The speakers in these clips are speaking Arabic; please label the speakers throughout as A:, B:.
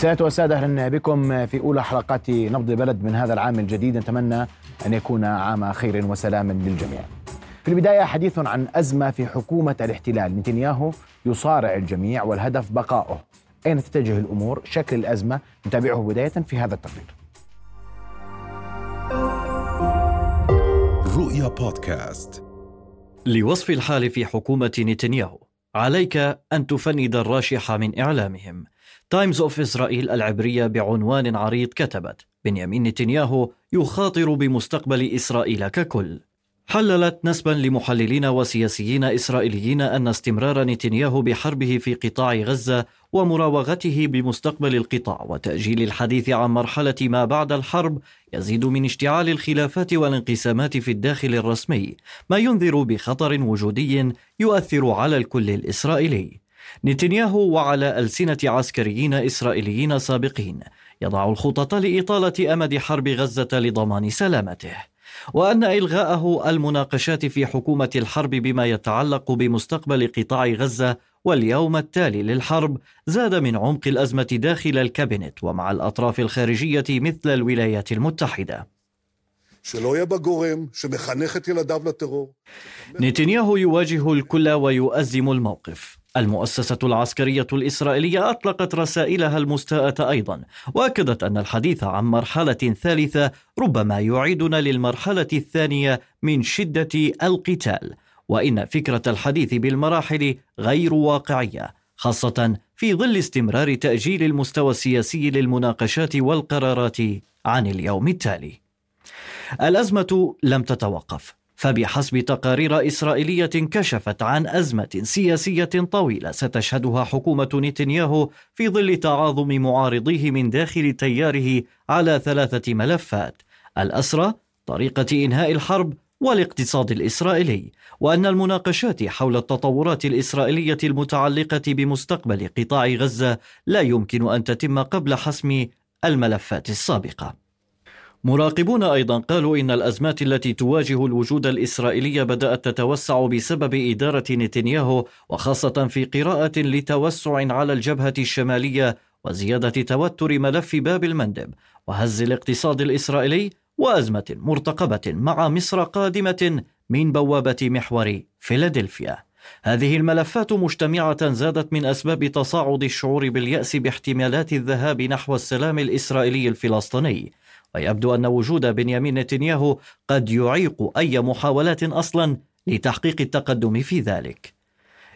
A: سادة وسادة أهلا بكم في أولى حلقات نبض البلد من هذا العام الجديد. نتمنى أن يكون عام خير وسلام للجميع. في البداية حديث عن أزمة في حكومة الاحتلال. نتنياهو يصارع الجميع والهدف بقائه. أين تتجه الأمور؟ شكل الأزمة. نتابعه بداية في هذا التقرير.
B: رؤيا بودكاست.
C: لوصف الحال في حكومة نتنياهو عليك أن تفند الراشحة من إعلامهم. تايمز أوف إسرائيل العبرية بعنوان عريض كتبت بنيامين نتنياهو يخاطر بمستقبل إسرائيل ككل حللت نسبا لمحللين وسياسيين إسرائيليين أن استمرار نتنياهو بحربه في قطاع غزة ومراوغته بمستقبل القطاع وتأجيل الحديث عن مرحلة ما بعد الحرب يزيد من اشتعال الخلافات والانقسامات في الداخل الرسمي ما ينذر بخطر وجودي يؤثر على الكل الإسرائيلي. نتنياهو وعلى ألسنة عسكريين إسرائيليين سابقين. يضع الخطط لإطالة أمد حرب غزة لضمان سلامته. وأن إلغاءه المناقشات في حكومة الحرب بما يتعلق بمستقبل قطاع غزة واليوم التالي للحرب زاد من عمق الأزمة داخل الكابينت ومع الأطراف الخارجية مثل الولايات المتحدة. نتنياهو يواجه الكل ويؤزم الموقف. المؤسسة العسكرية الإسرائيلية أطلقت رسائلها المستاءة أيضا وأكدت أن الحديث عن مرحلة ثالثة ربما يعيدنا للمرحلة الثانية من شدة القتال. وإن فكرة الحديث بالمراحل غير واقعية خاصة في ظل استمرار تأجيل المستوى السياسي للمناقشات والقرارات عن اليوم التالي. الأزمة لم تتوقف. فبحسب تقارير إسرائيلية كشفت عن أزمة سياسية طويلة ستشهدها حكومة نتنياهو في ظل تعاظم معارضيه من داخل تياره على ثلاثة ملفات. الأسرى طريقة إنهاء الحرب والاقتصاد الإسرائيلي وأن المناقشات حول التطورات الإسرائيلية المتعلقة بمستقبل قطاع غزة لا يمكن أن تتم قبل حسم الملفات السابقة. مراقبون أيضا قالوا إن الأزمات التي تواجه الوجود الإسرائيلي بدأت تتوسع بسبب إدارة نتنياهو وخاصة في قراءة لتوسع على الجبهة الشمالية وزيادة توتر ملف باب المندب وهز الاقتصاد الإسرائيلي وأزمة مرتقبة مع مصر قادمة من بوابة محور فيلادلفيا. هذه الملفات مجتمعة زادت من أسباب تصاعد الشعور باليأس باحتمالات الذهاب نحو السلام الإسرائيلي الفلسطيني ويبدو أن وجود بنيامين نتنياهو قد يعيق أي محاولات أصلا لتحقيق التقدم في ذلك.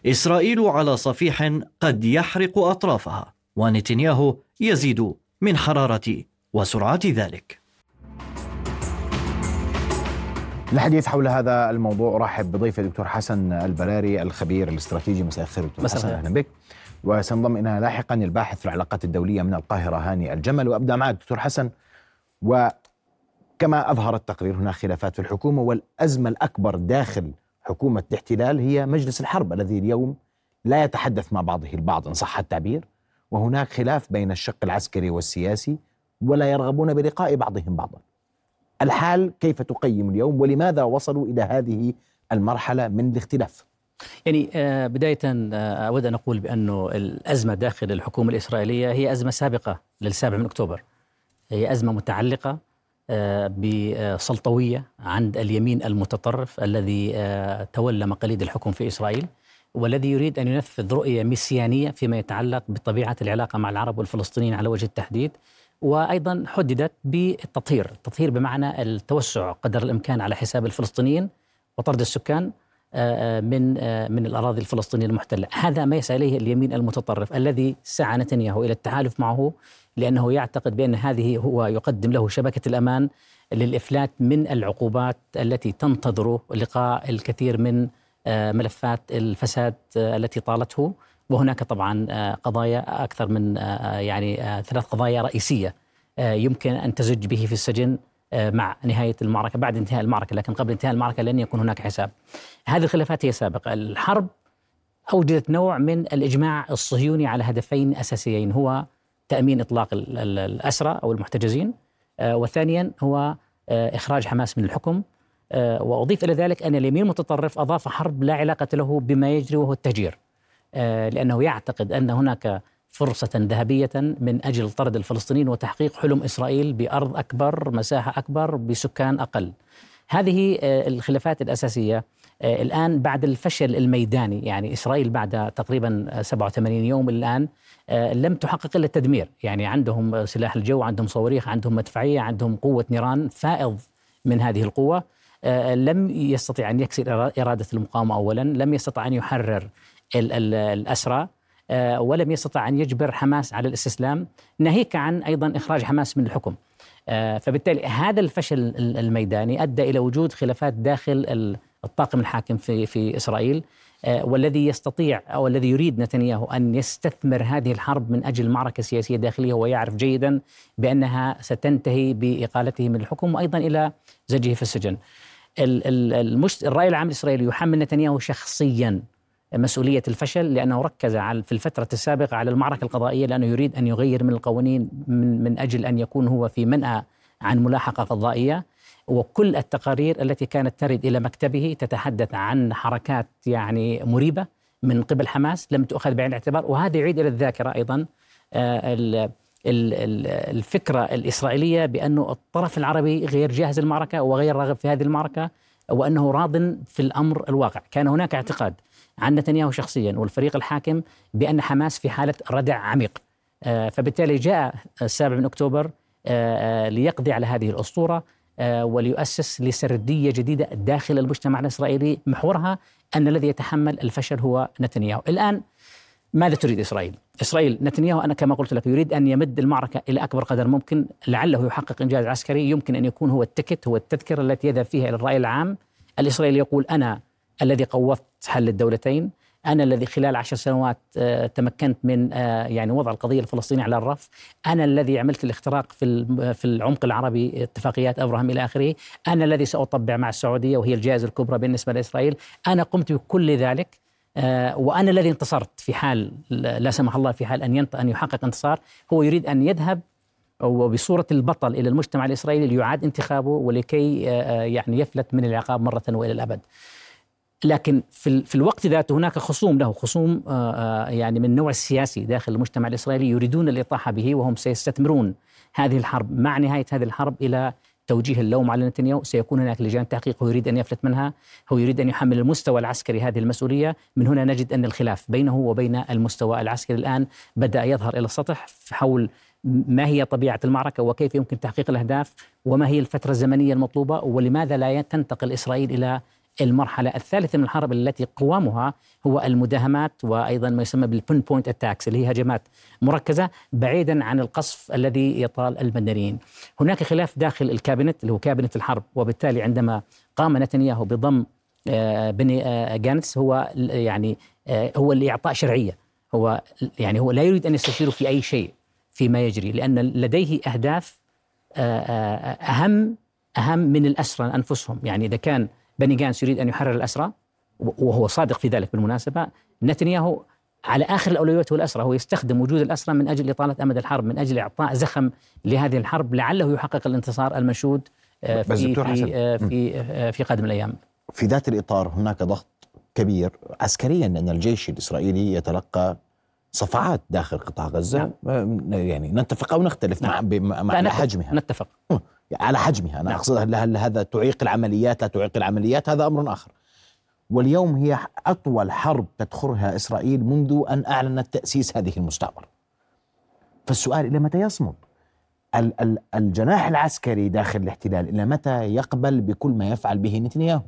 C: إسرائيل على صفيح قد يحرق أطرافها ونتنياهو يزيد من حرارة وسرعة ذلك.
A: الحديث حول هذا الموضوع أرحب بضيفي الدكتور حسن البراري الخبير الاستراتيجي مساء الخير دكتور حسن. أهلا بك. وسنضم إلينا لاحقا الباحث في العلاقات الدولية من القاهرة هاني الجمل. وأبدأ معك دكتور حسن. وكما أظهر التقرير هناك خلافات في الحكومة والأزمة الأكبر داخل حكومة الاحتلال هي مجلس الحرب الذي اليوم لا يتحدث مع بعضه البعض إن صح التعبير. وهناك خلاف بين الشق العسكري والسياسي ولا يرغبون بلقاء بعضهم بعضا. الحال كيف تقيم اليوم ولماذا وصلوا إلى هذه المرحلة من الاختلاف؟
D: يعني آه، بداية آه، أود أن أقول بأنه الأزمة داخل الحكومة الإسرائيلية هي أزمة سابقة للسابع من أكتوبر. هي أزمة متعلقة آه، بسلطوية عند اليمين المتطرف الذي تولى مقاليد الحكم في إسرائيل والذي يريد أن ينفذ رؤية ميسيانية فيما يتعلق بطبيعة العلاقة مع العرب والفلسطينيين على وجه التحديد. وأيضا حددت بالتطهير. التطهير بمعنى التوسع قدر الإمكان على حساب الفلسطينيين وطرد السكان آه، من من الأراضي الفلسطينية المحتلة، هذا ما يسعى إليه اليمين المتطرف الذي سعى نتنياهو إلى التحالف معه لأنه يعتقد بأن هذه هو يقدم له شبكة الأمان للإفلات من العقوبات التي تنتظر لقاء الكثير من آه، ملفات الفساد آه، التي طالته. وهناك طبعا آه، قضايا أكثر من يعني ثلاث قضايا رئيسية يمكن أن تزج به في السجن مع نهاية المعركة بعد انتهاء المعركة لكن قبل انتهاء المعركة لن يكون هناك حساب. هذه الخلافات هي سابقة. الحرب أوجدت نوع من الإجماع الصهيوني على هدفين أساسيين هو تأمين إطلاق الأسرى أو المحتجزين آه، وثانيا هو آه، إخراج حماس من الحكم آه، وأضيف إلى ذلك أن اليمين المتطرف أضاف حرب لا علاقة له بما يجري وهو التهجير. لأنه يعتقد أن هناك فرصة ذهبية من أجل طرد الفلسطينيين وتحقيق حلم إسرائيل بأرض أكبر مساحة أكبر بسكان أقل. هذه آه، الخلافات الأساسية آه، الآن بعد الفشل الميداني يعني إسرائيل بعد تقريبا 87 يوم الآن آه، لم تحقق إلا التدمير. يعني عندهم سلاح الجو عندهم صواريخ عندهم مدفعية عندهم قوة نيران فائض من هذه القوة لم يستطيع أن يكسر إرادة المقاومة أولا لم يستطع أن يحرر الأسرى آه، ولم يستطع أن يجبر حماس على الاستسلام ناهيك عن أيضا إخراج حماس من الحكم. آه، فبالتالي هذا الفشل الميداني أدى إلى وجود خلافات داخل الطاقم الحاكم في في إسرائيل آه، والذي يستطيع أو الذي يريد نتنياهو أن يستثمر هذه الحرب من أجل معركة سياسية داخلية ويعرف جيدا بأنها ستنتهي باقالته من الحكم وأيضا إلى زجه في السجن. الرأي العام الإسرائيلي يحمل نتنياهو شخصيا مسؤولية الفشل لأنه ركز على في الفترة السابقة على المعركة القضائية لأنه يريد أن يغير من القوانين من, من أجل أن يكون هو في منأى عن ملاحقة قضائية. وكل التقارير التي كانت ترد إلى مكتبه تتحدث عن حركات يعني مريبة من قبل حماس لم تؤخذ بعين الاعتبار. وهذا يعيد إلى الذاكرة أيضا آه، الفكرة الإسرائيلية بأنه الطرف العربي غير جاهز المعركة وغير راغب في هذه المعركة وأنه راض في الأمر الواقع. كان هناك اعتقاد عن نتنياهو شخصيا والفريق الحاكم بأن حماس في حالة ردع عميق. آه، فبالتالي جاء السابع من أكتوبر آه، آه، ليقضي على هذه الأسطورة وليؤسس لسردية جديدة داخل المجتمع الإسرائيلي. محورها أن الذي يتحمل الفشل هو نتنياهو. الآن ماذا تريد إسرائيل؟ إسرائيل نتنياهو أنا كما قلت لك يريد أن يمد المعركة إلى أكبر قدر ممكن لعله يحقق إنجاز عسكري يمكن أن يكون هو التكت هو التذكرة التي يذهب فيها إلى الرأي العام. الإسرائيلي يقول أنا الذي قوضت حل الدولتين. أنا الذي خلال عشر سنوات آه، تمكنت من آه، يعني وضع القضية الفلسطينية على الرف. أنا الذي عملت الاختراق في في العمق العربي اتفاقيات أبراهام إلى آخره. أنا الذي سأطبع مع السعودية وهي الجائزة الكبرى بالنسبة لإسرائيل. أنا قمت بكل ذلك آه، وأنا الذي انتصرت في حال لا سمح الله في حال أن أن يحقق انتصار. هو يريد أن يذهب وبصورة البطل إلى المجتمع الإسرائيلي ليعاد انتخابه ولكي يعني يفلت من العقاب مرة وإلى الأبد. لكن في, في الوقت ذاته هناك خصوم له خصوم آه، آه، يعني من النوع السياسي داخل المجتمع الإسرائيلي يريدون الإطاحة به وهم سيستثمرون هذه الحرب. مع نهاية هذه الحرب إلى توجيه اللوم على نتنياهو سيكون هناك لجان تحقيق هو يريد أن يفلت منها هو يريد أن يحمل المستوى العسكري هذه المسؤولية. من هنا نجد أن الخلاف بينه وبين المستوى العسكري الآن بدأ يظهر إلى السطح حول ما هي طبيعة المعركة وكيف يمكن تحقيق الأهداف وما هي الفترة الزمنية المطلوبة ولماذا لا تنتقل إسرائيل إلى المرحلة الثالثة من الحرب التي قوامها هو المداهمات وأيضا ما يسمى بال pinpoint attacks اللي هي هجمات مركزة بعيدا عن القصف الذي يطال المدنيين. هناك خلاف داخل ال cabinet اللي هو كابينت الحرب وبالتالي عندما قام نتنياهو بضم آه، بني آه، جانتس هو يعني آه، هو لإعطاء شرعية. هو يعني هو لا يريد أن يستشير في أي شيء فيما يجري لأن لديه أهداف أهم أهم من الأسرى أنفسهم. يعني إذا كان بني جانس يريد أن يحرر الأسرى وهو صادق في ذلك بالمناسبة نتنياهو على آخر الأولويات هو الأسرى هو يستخدم وجود الأسرى من أجل إطالة أمد الحرب من أجل إعطاء زخم لهذه الحرب لعله يحقق الانتصار المنشود آه، في في آه، في, آه، في قادم الأيام.
A: في ذات الإطار هناك ضغط كبير عسكريا أن الجيش الإسرائيلي يتلقى صفعات داخل قطاع غزة نعم. يعني نتفق أو نختلف نعم. مع, مع حجمها.
D: نتفق.
A: على حجمها. أنا نعم. أقصد هل هذا تعيق العمليات لا تعيق العمليات هذا أمر آخر. واليوم هي أطول حرب تدخرها إسرائيل منذ أن أعلنت تأسيس هذه المستعمرة. فالسؤال إلى متى يصمد؟ الجناح العسكري داخل الاحتلال إلى متى يقبل بكل ما يفعل به نتنياهو؟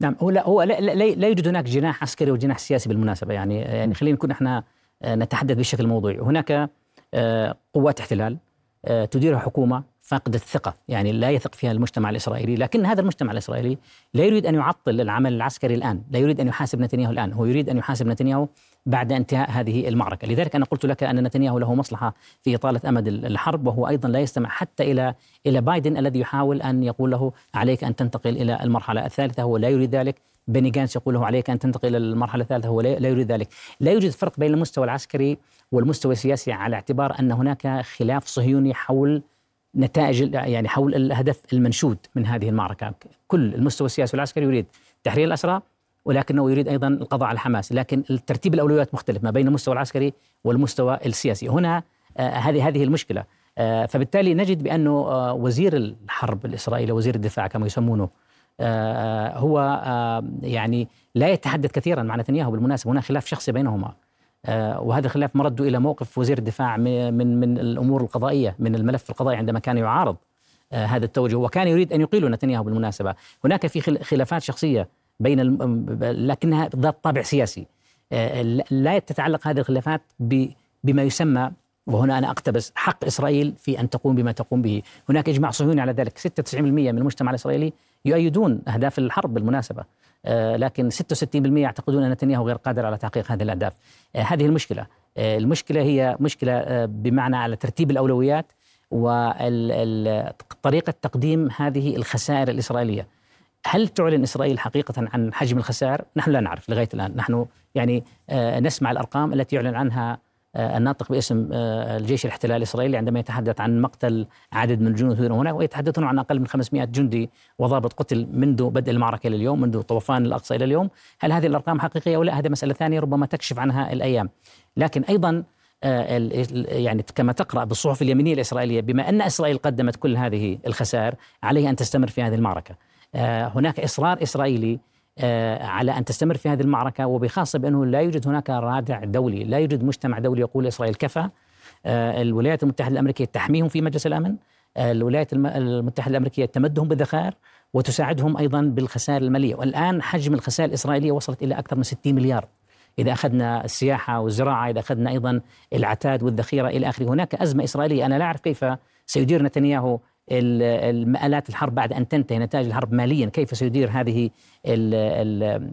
D: نعم هو لا هو لا, لا, لا يوجد هناك جناح عسكري وجناح سياسي بالمناسبة. يعني يعني خلينا نكون إحنا آه، نتحدث بشكل موضوعي. هناك آه، قوات احتلال آه، تديرها حكومة فاقد الثقة. يعني لا يثق فيها المجتمع الإسرائيلي لكن هذا المجتمع الإسرائيلي لا يريد أن يعطل العمل العسكري الآن لا يريد أن يحاسب نتنياهو الآن هو يريد أن يحاسب نتنياهو بعد انتهاء هذه المعركة. لذلك أنا قلت لك أن نتنياهو له مصلحة في إطالة أمد الحرب وهو أيضا لا يستمع حتى إلى إلى بايدن الذي يحاول أن يقول له عليك أن تنتقل إلى المرحلة الثالثة هو لا يريد ذلك. بني جانس يقول له عليك أن تنتقل إلى المرحلة الثالثة هو لا يريد ذلك. لا يوجد فرق بين المستوى العسكري والمستوى السياسي على اعتبار أن هناك خلاف صهيوني حول نتائج يعني حول الهدف المنشود من هذه المعركة. كل المستوى السياسي والعسكري يريد تحرير الأسرى ولكنه يريد أيضا القضاء على حماس، لكن الترتيب الأولويات مختلف ما بين المستوى العسكري والمستوى السياسي، هنا آه، هذه هذه المشكلة، آه، فبالتالي نجد بأنه آه، وزير الحرب الإسرائيلي وزير الدفاع كما يسمونه هو يعني لا يتحدث كثيرا مع نتنياهو بالمناسبة. هناك خلاف شخصي بينهما. وهذا الخلاف مرده إلى موقف وزير الدفاع من من الأمور القضائية من الملف القضائي عندما كان يعارض هذا التوجه وكان يريد أن يقيله نتنياهو بالمناسبة. هناك في خلافات شخصية بين لكنها ذات طابع سياسي. لا تتعلق هذه الخلافات بما يسمى وهنا أنا أقتبس حق إسرائيل في أن تقوم بما تقوم به، هناك إجماع صهيوني على ذلك، 96% من المجتمع الإسرائيلي يؤيدون أهداف الحرب بالمناسبة، آه لكن 66% يعتقدون أن نتنياهو غير قادر على تحقيق هذه الأهداف، آه هذه المشكلة، آه المشكلة هي مشكلة آه بمعنى على ترتيب الأولويات وطريقة تقديم هذه الخسائر الإسرائيلية. هل تعلن إسرائيل حقيقة عن حجم الخسائر؟ نحن لا نعرف لغاية الآن، نحن يعني آه نسمع الأرقام التي يعلن عنها آه، الناطق باسم آه، الجيش الاحتلال الإسرائيلي عندما يتحدث عن مقتل عدد من الجنود هناك ويتحدثون عن أقل من 500 جندي وضابط قتل منذ بدء المعركة إلى اليوم منذ طوفان الأقصى إلى اليوم. هل هذه الأرقام حقيقية أو لا؟ هذه مسألة ثانية ربما تكشف عنها الأيام. لكن أيضا آه، يعني كما تقرأ بالصحف اليمينية الإسرائيلية بما أن إسرائيل قدمت كل هذه الخسائر عليها أن تستمر في هذه المعركة. هناك إصرار إسرائيلي آه، على أن تستمر في هذه المعركة وبخاصة بأنه لا يوجد هناك رادع دولي، لا يوجد مجتمع دولي يقول إسرائيل كفى. آه، الولايات المتحدة الأمريكية تحميهم في مجلس الأمن. آه، الولايات المتحدة الأمريكية تمدهم بالذخائر وتساعدهم أيضا بالخسائر المالية، والآن حجم الخسائر الإسرائيلية وصلت إلى أكثر من 60 مليار. إذا أخذنا السياحة والزراعة، إذا أخذنا أيضا العتاد والذخيرة إلى آخره، هناك أزمة إسرائيلية أنا لا أعرف كيف سيدير نتنياهو المآلات الحرب بعد أن تنتهي نتائج الحرب ماليا كيف سيدير هذه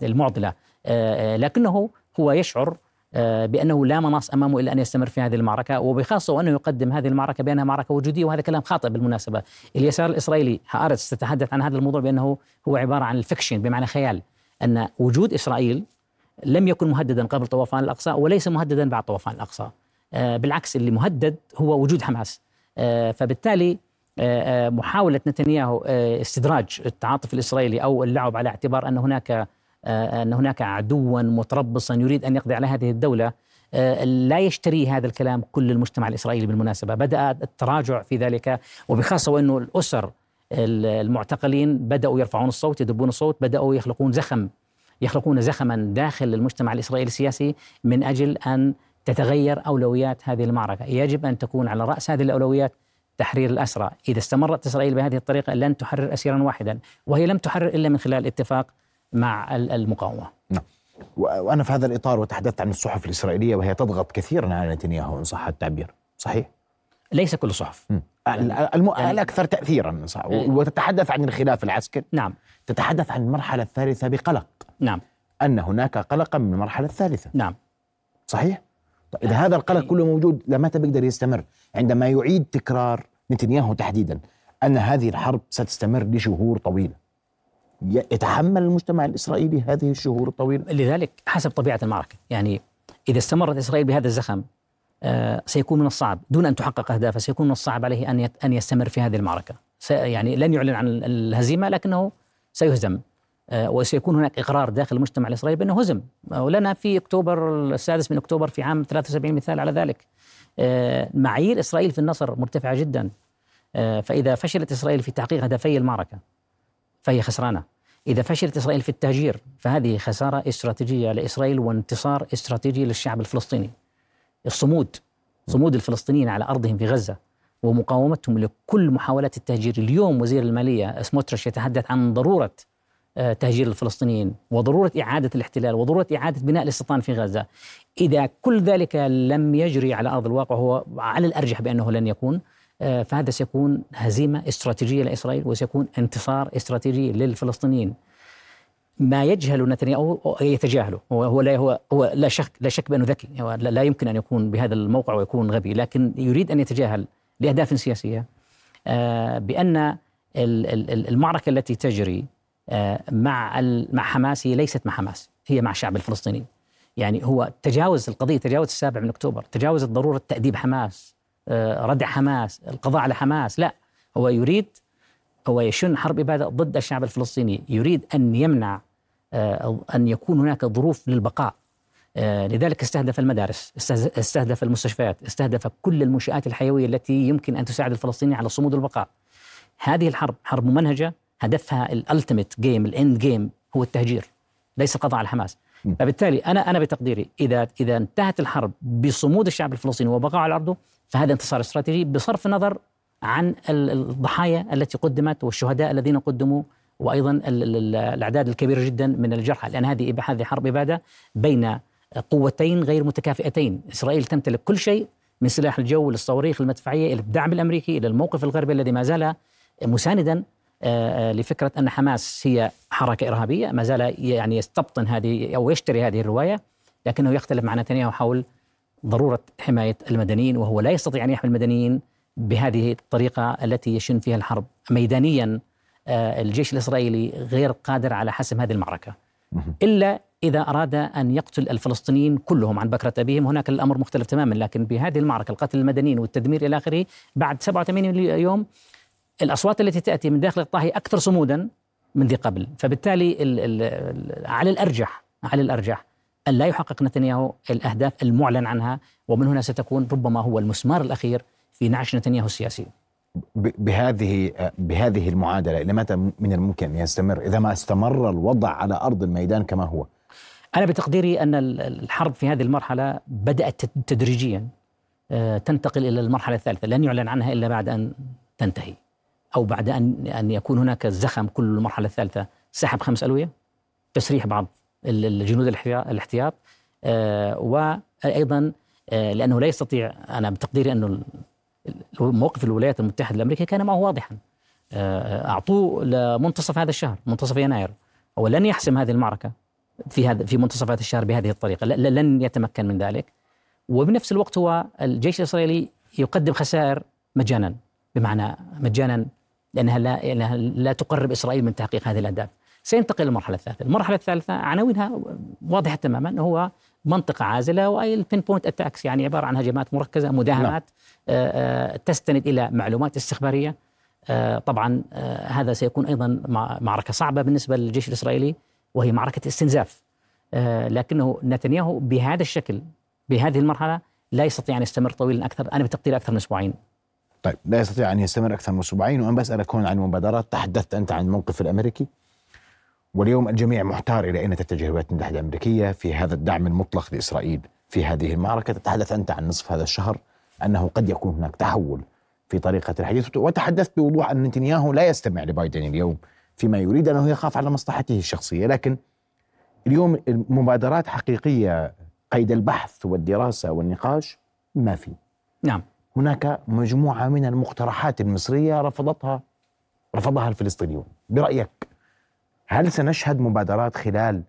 D: المعضلة؟ آه، آه، لكنه هو يشعر آه، بأنه لا مناص أمامه إلا أن يستمر في هذه المعركة وبخاصة وأنه يقدم هذه المعركة بأنها معركة وجودية وهذا كلام خاطئ بالمناسبة. اليسار الإسرائيلي هآرتس تتحدث عن هذا الموضوع بأنه هو عبارة عن ال fiction بمعنى خيال أن وجود إسرائيل لم يكن مهددا قبل طوفان الأقصى وليس مهددا بعد طوفان الأقصى. بالعكس اللي مهدد هو وجود حماس. فبالتالي آه، آه، محاولة نتنياهو آه، استدراج التعاطف الإسرائيلي أو اللعب على اعتبار أن هناك أن هناك عدوا متربصا يريد أن يقضي على هذه الدولة لا يشتري هذا الكلام كل المجتمع الإسرائيلي بالمناسبة. بدأ التراجع في ذلك وبخاصة وأنه الأسر المعتقلين بدأوا يرفعون الصوت يدبون الصوت بدأوا يخلقون زخم يخلقون زخما داخل المجتمع الإسرائيلي السياسي من أجل أن تتغير أولويات هذه المعركة. يجب أن تكون على رأس هذه الأولويات تحرير الأسرى إذا استمرت إسرائيل بهذه الطريقة لن تحرر أسيرا واحدا وهي لم تحرر إلا من خلال اتفاق مع المقاومة.
A: نعم. وأنا في هذا الإطار وتحدثت عن الصحف الإسرائيلية وهي تضغط كثيرا على نتنياهو إن صح التعبير. صحيح؟
D: ليس كل الصحف
A: الم... يعني الأكثر تأثيرا صح. إيه. وتتحدث عن الخلاف العسكري.
D: نعم.
A: تتحدث عن المرحلة الثالثة بقلق.
D: نعم.
A: أن هناك قلقا من المرحلة الثالثة.
D: نعم.
A: صحيح؟ طيب إذا هذا القلق كله موجود لمتى بيقدر يستمر؟ عندما يعيد تكرار نتنياهو تحديدا أن هذه الحرب ستستمر لشهور طويلة. يتحمل المجتمع الإسرائيلي هذه الشهور الطويلة؟
D: لذلك حسب طبيعة المعركة. يعني إذا استمرت إسرائيل بهذا الزخم آه سيكون من الصعب. دون أن تحقق أهدافه سيكون من الصعب عليه أن أن يستمر في هذه المعركة. يعني لن يعلن عن الهزيمة لكنه سيهزم. وسيكون هناك إقرار داخل المجتمع الإسرائيلي بأنه هزم. ولنا في أكتوبر السادس من أكتوبر في عام 73 مثال على ذلك. آه، معايير إسرائيل في النصر مرتفعة جدا. آه، فإذا فشلت إسرائيل في تحقيق هدفي المعركة فهي خسرانة. إذا فشلت إسرائيل في التهجير فهذه خسارة استراتيجية لإسرائيل وانتصار استراتيجي للشعب الفلسطيني. الصمود صمود الفلسطينيين على أرضهم في غزة ومقاومتهم لكل محاولات التهجير. اليوم وزير المالية سموتريش يتحدث عن ضرورة آه، تهجير الفلسطينيين وضرورة إعادة الاحتلال وضرورة إعادة بناء الاستيطان في غزة. إذا كل ذلك لم يجري على أرض الواقع هو على الأرجح بأنه لن يكون آه، فهذا سيكون هزيمة استراتيجية لإسرائيل وسيكون انتصار استراتيجي للفلسطينيين. ما يجهل نتنياهو يتجاهله. هو هو لا هو هو لا شك لا شك بأنه ذكي. هو لا يمكن أن يكون بهذا الموقع ويكون غبي لكن يريد أن يتجاهل لأهداف سياسية آه، بأن المعركة التي تجري آه، مع مع حماس هي ليست مع حماس هي مع الشعب الفلسطيني. يعني هو تجاوز القضية تجاوز السابع من أكتوبر تجاوز ضرورة تأديب حماس آه، ردع حماس القضاء على حماس لا. هو يريد هو يشن حرب إبادة ضد الشعب الفلسطيني يريد أن يمنع أن يكون هناك ظروف للبقاء. لذلك استهدف المدارس استهدف المستشفيات استهدف كل المنشآت الحيوية التي يمكن أن تساعد الفلسطينيين على الصمود والبقاء هذه الحرب حرب ممنهجة هدفها ال ultimate game ال end game هو التهجير ليس القضاء على حماس فبالتالي أنا أنا بتقديري إذا إذا انتهت الحرب بصمود الشعب الفلسطيني وبقاء على أرضه فهذا انتصار استراتيجي بصرف النظر عن الضحايا التي قدمت والشهداء الذين قدموا وأيضا الأعداد الكبيرة جدا من الجرحى لأن هذه هذه حرب إبادة بين قوتين غير متكافئتين، إسرائيل تمتلك كل شيء من سلاح الجو للصواريخ المدفعية إلى الدعم الأمريكي إلى الموقف الغربي الذي ما زال مساندا لفكرة أن حماس هي حركة إرهابية. ما زال يعني يستبطن هذه أو يشتري هذه الرواية لكنه يختلف مع نتنياهو حول ضرورة حماية المدنيين وهو لا يستطيع أن يحمي المدنيين بهذه الطريقة التي يشن فيها الحرب ميدانيا آه، الجيش الإسرائيلي غير قادر على حسم هذه المعركة. إلا إذا أراد أن يقتل الفلسطينيين كلهم عن بكرة أبيهم هناك الأمر مختلف تماما لكن بهذه المعركة القتل المدنيين والتدمير إلى آخره بعد 87 يوم الأصوات التي تأتي من داخل القطاع هي أكثر صمودا من ذي قبل. فبالتالي ال ال على الأرجح على الأرجح أن لا يحقق نتنياهو الأهداف المعلن عنها ومن هنا ستكون ربما هو المسمار الأخير في نعش نتنياهو السياسي.
A: بهذه بهذه المعادلة إلى متى من الممكن ان يستمر؟ إذا ما استمر الوضع على أرض الميدان كما هو.
D: أنا بتقديري أن الحرب في هذه المرحلة بدأت تدريجيا آه، تنتقل إلى المرحلة الثالثة لن يعلن عنها إلا بعد أن تنتهي. أو بعد ان أن يكون هناك زخم كل المرحلة الثالثة سحب خمس ألوية تسريح بعض الجنود الاحتياط. آه، وأيضا آه، لأنه لا يستطيع أنا بتقديري أنه موقف الولايات المتحدة الأمريكية كان معه واضحا. آه، أعطوه لمنتصف هذا الشهر منتصف يناير. هو لن يحسم هذه المعركة في هذا في منتصف هذا الشهر بهذه الطريقة لن يتمكن من ذلك. وبنفس الوقت هو الجيش الإسرائيلي يقدم خسائر مجانا بمعنى مجانا لأنها لا, لأنها لا تقرب إسرائيل من تحقيق هذه الأهداف. سينتقل للمرحلة الثالثة. المرحلة الثالثة عناوينها واضحة تماما. هو منطقة عازلة وأي ال pinpoint attacks يعني عبارة عن هجمات مركزة مداهمات آه، آه، تستند إلى معلومات استخبارية. آه، طبعا هذا سيكون أيضا معركة صعبة بالنسبة للجيش الإسرائيلي وهي معركة استنزاف. لكنه نتنياهو بهذا الشكل بهذه المرحلة لا يستطيع أن يستمر طويلا أكثر أنا بتقدير أكثر من أسبوعين.
A: طيب لا يستطيع أن يستمر أكثر من أسبوعين وأنا بسألك هون عن المبادرات تحدثت أنت عن الموقف الأمريكي. واليوم الجميع محتار إلى أين تتجه الولايات المتحدة الأمريكية في هذا الدعم المطلق لإسرائيل في هذه المعركة. تتحدث أنت عن نصف هذا الشهر أنه قد يكون هناك تحول في طريقة الحديث. وتحدثت بوضوح أن نتنياهو لا يستمع لبايدن اليوم فيما يريد أنه يخاف على مصلحته الشخصية. لكن اليوم المبادرات حقيقية قيد البحث والدراسة والنقاش ما في.
D: نعم.
A: هناك مجموعة من المقترحات المصرية رفضتها رفضها الفلسطينيون برأيك هل سنشهد مبادرات خلال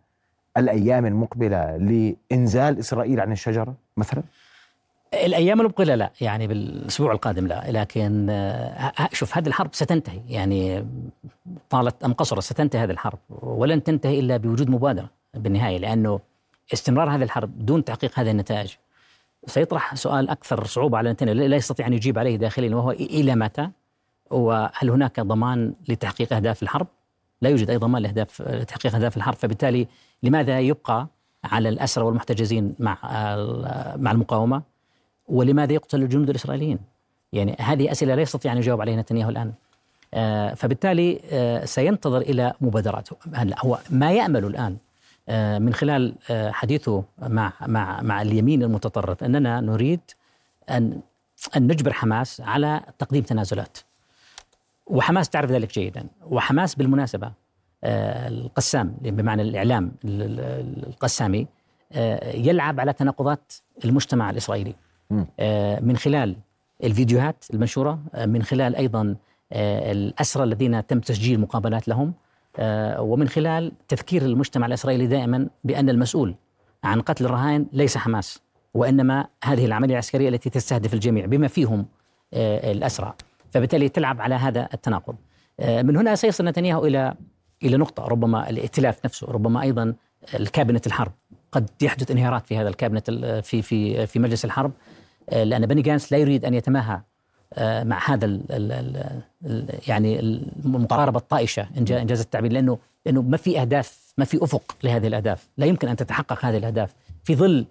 A: الأيام المقبلة لإنزال إسرائيل عن الشجرة مثلا؟
D: الأيام المقبلة لا يعني بالأسبوع القادم لا لكن آه، شوف هذه الحرب ستنتهي يعني طالت أم قصرت ستنتهي هذه الحرب ولن تنتهي إلا بوجود مبادرة بالنهاية لأنه استمرار هذه الحرب دون تحقيق هذه النتائج سيطرح سؤال أكثر صعوبة على نتنياهو لا يستطيع أن يجيب عليه داخليا وهو إلى متى؟ وهل هناك ضمان لتحقيق أهداف الحرب؟ لا يوجد أي ضمان لأهداف لتحقيق أهداف الحرب فبالتالي لماذا يبقى على الأسرى والمحتجزين مع مع المقاومة؟ ولماذا يقتل الجنود الإسرائيليين؟ يعني هذه أسئلة لا يستطيع أن يجاوب عليها نتنياهو الآن. آه، فبالتالي آه، سينتظر إلى مبادرات هلا هو ما يأمل الآن آه، من خلال آه، حديثه مع مع مع اليمين المتطرف أننا نريد أن أن نجبر حماس على تقديم تنازلات. وحماس تعرف ذلك جيدا، وحماس بالمناسبة آه، القسام بمعنى الإعلام القسامي يلعب على تناقضات المجتمع الإسرائيلي. من خلال الفيديوهات المنشورة من خلال أيضا الأسرى الذين تم تسجيل مقابلات لهم آه، ومن خلال تذكير المجتمع الإسرائيلي دائما بأن المسؤول عن قتل الرهائن ليس حماس وإنما هذه العملية العسكرية التي تستهدف الجميع بما فيهم آه، الأسرى. فبالتالي تلعب على هذا التناقض. آه، من هنا سيصل نتنياهو إلى إلى نقطة ربما الائتلاف نفسه ربما أيضا الكابينت الحرب. قد يحدث انهيارات في هذا الكابينت في في في مجلس الحرب لأن بني جانس لا يريد أن يتماهى مع هذا ال ال ال يعني المقاربة الطائشة انجاز التعبير لأنه لأنه ما في أهداف ما في أفق لهذه الأهداف. لا يمكن أن تتحقق هذه الأهداف. في ظل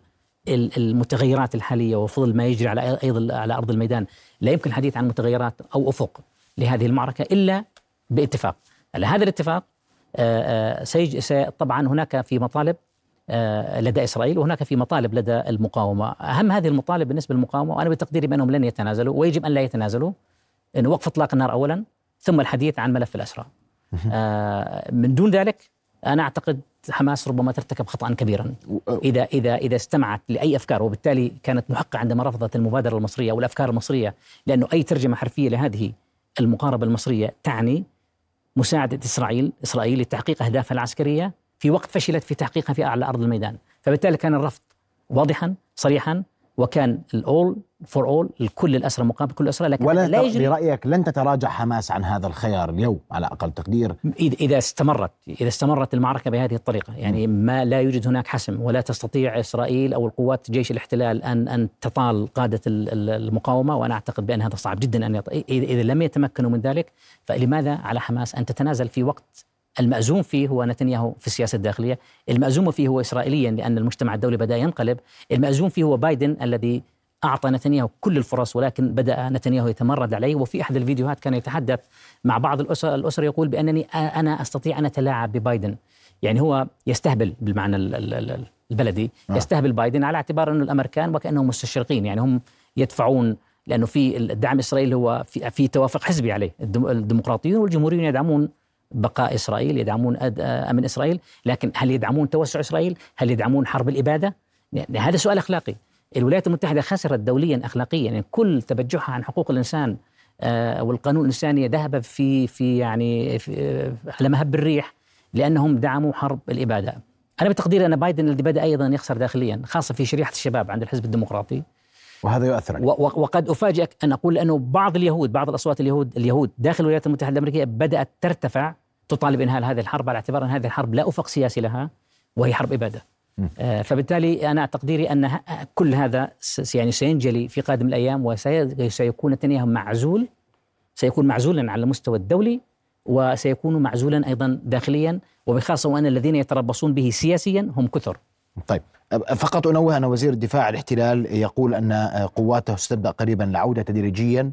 D: المتغيرات الحالية وفي ظل ما يجري على أيضا على أرض الميدان لا يمكن الحديث عن متغيرات أو أفق لهذه المعركة إلا باتفاق. هذا الاتفاق آه، آه، طبعا هناك في مطالب آه، لدى إسرائيل وهناك في مطالب لدى المقاومة، أهم هذه المطالب بالنسبة للمقاومة وأنا بتقديري بأنهم لن يتنازلوا ويجب أن لا يتنازلوا انه وقف إطلاق النار اولا ثم الحديث عن ملف الأسرى. من دون ذلك أنا أعتقد حماس ربما ترتكب خطأ كبيرا. إذا إذا إذا استمعت لأي أفكار وبالتالي كانت محقة عندما رفضت المبادرة المصرية أو الافكار المصرية لأنه أي ترجمة حرفية لهذه المقاربة المصرية تعني مساعدة إسرائيل إسرائيل لتحقيق أهدافها العسكرية في وقت فشلت في تحقيقها في أعلى أرض الميدان. فبالتالي كان الرفض واضحا صريحا وكان الأول فور اول الكل الأسرى مقابل كل الأسرى
A: لكن ولا لا يجري برأيك لن تتراجع حماس عن هذا الخيار اليوم على أقل تقدير؟
D: إذا استمرت إذا استمرت المعركة بهذه الطريقة. يعني ما لا يوجد هناك حسم ولا تستطيع إسرائيل أو القوات جيش الاحتلال أن أن تطال قادة المقاومة. وأنا أعتقد بأن هذا صعب جدا أن يط... إذا لم يتمكنوا من ذلك فلماذا على حماس أن تتنازل في وقت المأزوم فيه هو نتنياهو في السياسة الداخلية المأزوم فيه هو إسرائيليا لأن المجتمع الدولي بدأ ينقلب المأزوم فيه هو بايدن الذي أعطى نتنياهو كل الفرص ولكن بدأ نتنياهو يتمرد عليه. وفي أحد الفيديوهات كان يتحدث مع بعض الأسر, الأسر يقول بأنني أنا أستطيع أن أتلاعب ببايدن. يعني هو يستهبل بالمعنى البلدي آه. يستهبل بايدن على اعتبار أنه الأمريكان وكأنهم مستشرقين. يعني هم يدفعون لأنه في الدعم إسرائيل هو في, في توافق حزبي عليه. الديمقراطيون والجمهوريون يدعمون بقاء إسرائيل يدعمون أمن إسرائيل لكن هل يدعمون توسع إسرائيل؟ هل يدعمون حرب الإبادة؟ يعني هذا سؤال أخلاقي. الولايات المتحدة خسرت دوليا اخلاقيا يعني كل تبجحها عن حقوق الإنسان آه، والقانون الإنساني ذهب في في يعني في آه، على مهب الريح لأنهم دعموا حرب الإبادة. أنا بتقديري أن بايدن الذي بدأ أيضا يخسر داخليا خاصة في شريحة الشباب عند الحزب الديمقراطي.
A: وهذا يؤثر.
D: وقد أفاجئك أن أقول انه بعض اليهود بعض الأصوات اليهود اليهود داخل الولايات المتحدة الأمريكية بدأت ترتفع تطالب إنهاء هذه الحرب على اعتبار أن هذه الحرب لا أفق سياسي لها وهي حرب إبادة. آه فبالتالي أنا تقديري أن كل هذا يعني سينجلي في قادم الأيام وسيكون نتنياهو معزول سيكون معزولا على المستوى الدولي وسيكون معزولا أيضا داخليا وبخاصة وأن الذين يتربصون به سياسيا هم كثر.
A: طيب فقط أنوه أن وزير الدفاع الاحتلال يقول أن قواته ستبدأ قريبا العوده تدريجيا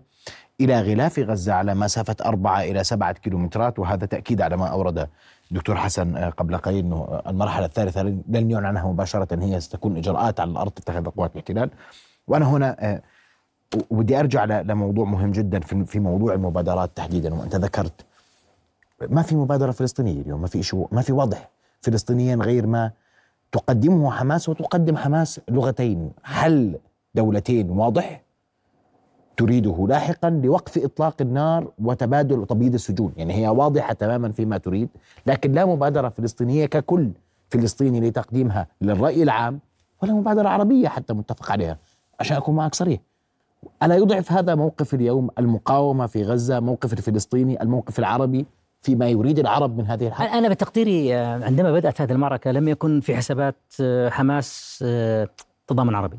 A: إلى غلاف غزة على مسافة أربعة إلى سبعة كيلومترات وهذا تأكيد على ما أورد دكتور حسن قبل قليل أنه المرحلة الثالثة لن يعلن عنها مباشرة هي ستكون إجراءات على الأرض تتخذ قوات الاحتلال. وأنا هنا آه، ودي أرجع لموضوع مهم جدا في موضوع المبادرات تحديدا وأنت ذكرت ما في مبادرة فلسطينية اليوم ما في شيء ما في واضح فلسطينيا غير ما تقدمه حماس وتقدم حماس لغتين. حل دولتين. واضح؟ تريده لاحقا لوقف إطلاق النار وتبادل تبييض السجون، يعني هي واضحة تماما فيما تريد، لكن لا مبادرة فلسطينية ككل فلسطيني لتقديمها للرأي العام ولا مبادرة عربية حتى متفق عليها، عشان اكون معك صريح. ألا يضعف هذا موقف اليوم المقاومة في غزة، موقف الفلسطيني، الموقف العربي؟ فيما يريد العرب من هذه الحرب؟
D: أنا بتقديري آه، عندما بدأت هذه المعركة لم يكن في حسابات آه، حماس آه، تضامن عربي.